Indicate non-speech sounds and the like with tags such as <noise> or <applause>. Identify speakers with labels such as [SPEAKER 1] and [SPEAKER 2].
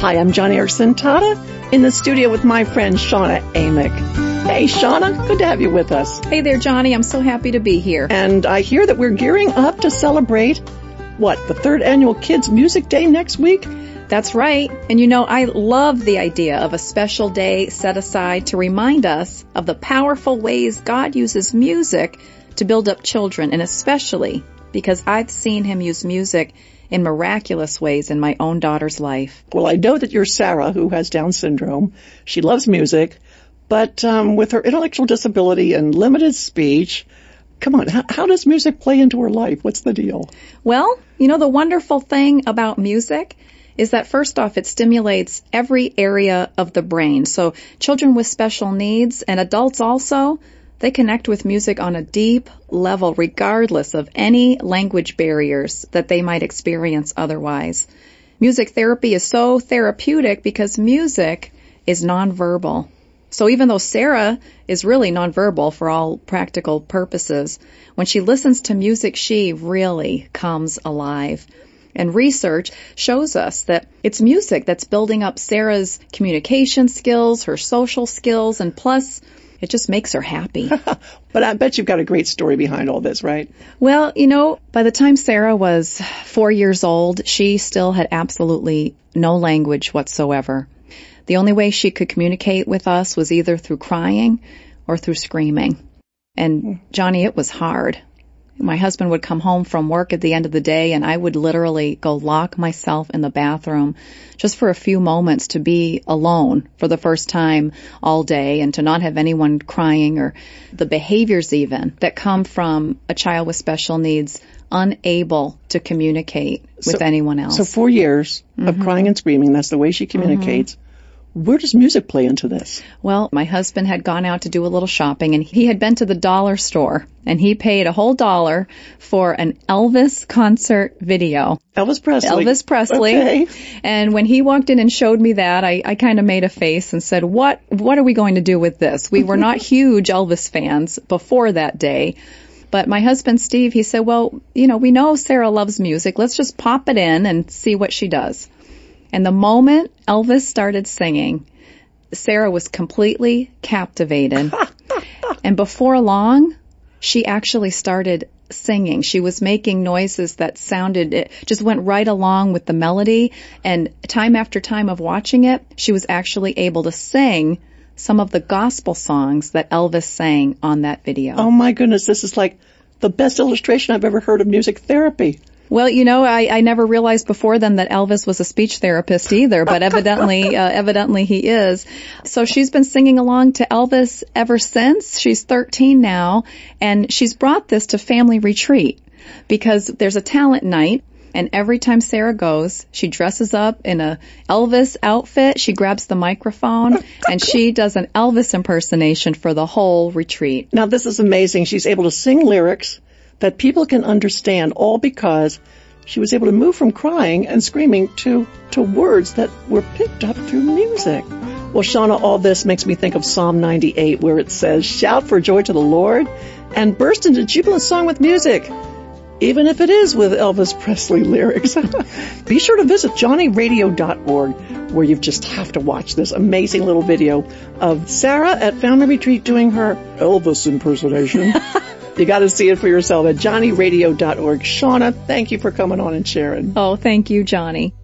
[SPEAKER 1] Hi, I'm Joni Eareckson Tada in the studio with my friend Shauna Amick. Hey, Shauna, good to have you with us.
[SPEAKER 2] Hey there, Joni. I'm so happy to be here.
[SPEAKER 1] And I hear that we're gearing up to celebrate, what, the third annual Kids Music Day next week?
[SPEAKER 2] That's right. And you know, I love the idea of a special day set aside to remind us of the powerful ways God uses music to build up children, and especially because I've seen Him use music in miraculous ways in my own daughter's life.
[SPEAKER 1] Well, I know that your Sarah, who has Down syndrome. She loves music, but um, with her intellectual disability and limited speech, come on, how, how does music play into her life? What's the deal?
[SPEAKER 2] Well, you know, the wonderful thing about music is that first off, it stimulates every area of the brain. So children with special needs and adults also, they connect with music on a deep level regardless of any language barriers that they might experience otherwise. Music therapy is so therapeutic because music is nonverbal. So even though Sarah is really nonverbal for all practical purposes, when she listens to music, she really comes alive. And research shows us that it's music that's building up Sarah's communication skills, her social skills, and plus, it just makes her happy. <laughs>
[SPEAKER 1] but I bet you've got a great story behind all this, right?
[SPEAKER 2] Well, you know, by the time Sarah was four years old, she still had absolutely no language whatsoever. The only way she could communicate with us was either through crying or through screaming. And hmm. Joni, it was hard my husband would come home from work at the end of the day and I would literally go lock myself in the bathroom just for a few moments to be alone for the first time all day and to not have anyone crying or the behaviors even that come from a child with special needs unable to communicate with
[SPEAKER 1] so,
[SPEAKER 2] anyone else.
[SPEAKER 1] So four years mm-hmm. of crying and screaming, that's the way she communicates. Mm-hmm. Where does music play into this?
[SPEAKER 2] Well, my husband had gone out to do a little shopping and he had been to the dollar store and he paid a whole dollar for an Elvis concert video.
[SPEAKER 1] Elvis Presley.
[SPEAKER 2] Elvis Presley.
[SPEAKER 1] Okay.
[SPEAKER 2] And when he walked in and showed me that, I, I kind of made a face and said, what, what are we going to do with this? We were not <laughs> huge Elvis fans before that day. But my husband Steve, he said, well, you know, we know Sarah loves music. Let's just pop it in and see what she does. And the moment Elvis started singing, Sarah was completely captivated. <laughs> and before long, she actually started singing. She was making noises that sounded, it just went right along with the melody. And time after time of watching it, she was actually able to sing some of the gospel songs that Elvis sang on that video.
[SPEAKER 1] Oh my goodness, this is like the best illustration I've ever heard of music therapy.
[SPEAKER 2] Well, you know, I, I never realized before then that Elvis was a speech therapist either, but evidently, <laughs> uh, evidently he is. So she's been singing along to Elvis ever since. She's 13 now, and she's brought this to family retreat because there's a talent night and every time Sarah goes, she dresses up in a Elvis outfit. She grabs the microphone and she does an Elvis impersonation for the whole retreat.
[SPEAKER 1] Now this is amazing. She's able to sing lyrics that people can understand all because she was able to move from crying and screaming to, to words that were picked up through music. Well, Shauna, all this makes me think of Psalm 98 where it says, shout for joy to the Lord and burst into jubilant song with music. Even if it is with Elvis Presley lyrics. <laughs> Be sure to visit joniradio.org where you just have to watch this amazing little video of Sarah at Family Retreat doing her Elvis impersonation. <laughs> You got to see it for yourself at joniradio.org. Shauna, thank you for coming on and sharing.
[SPEAKER 2] Oh, thank you, Joni.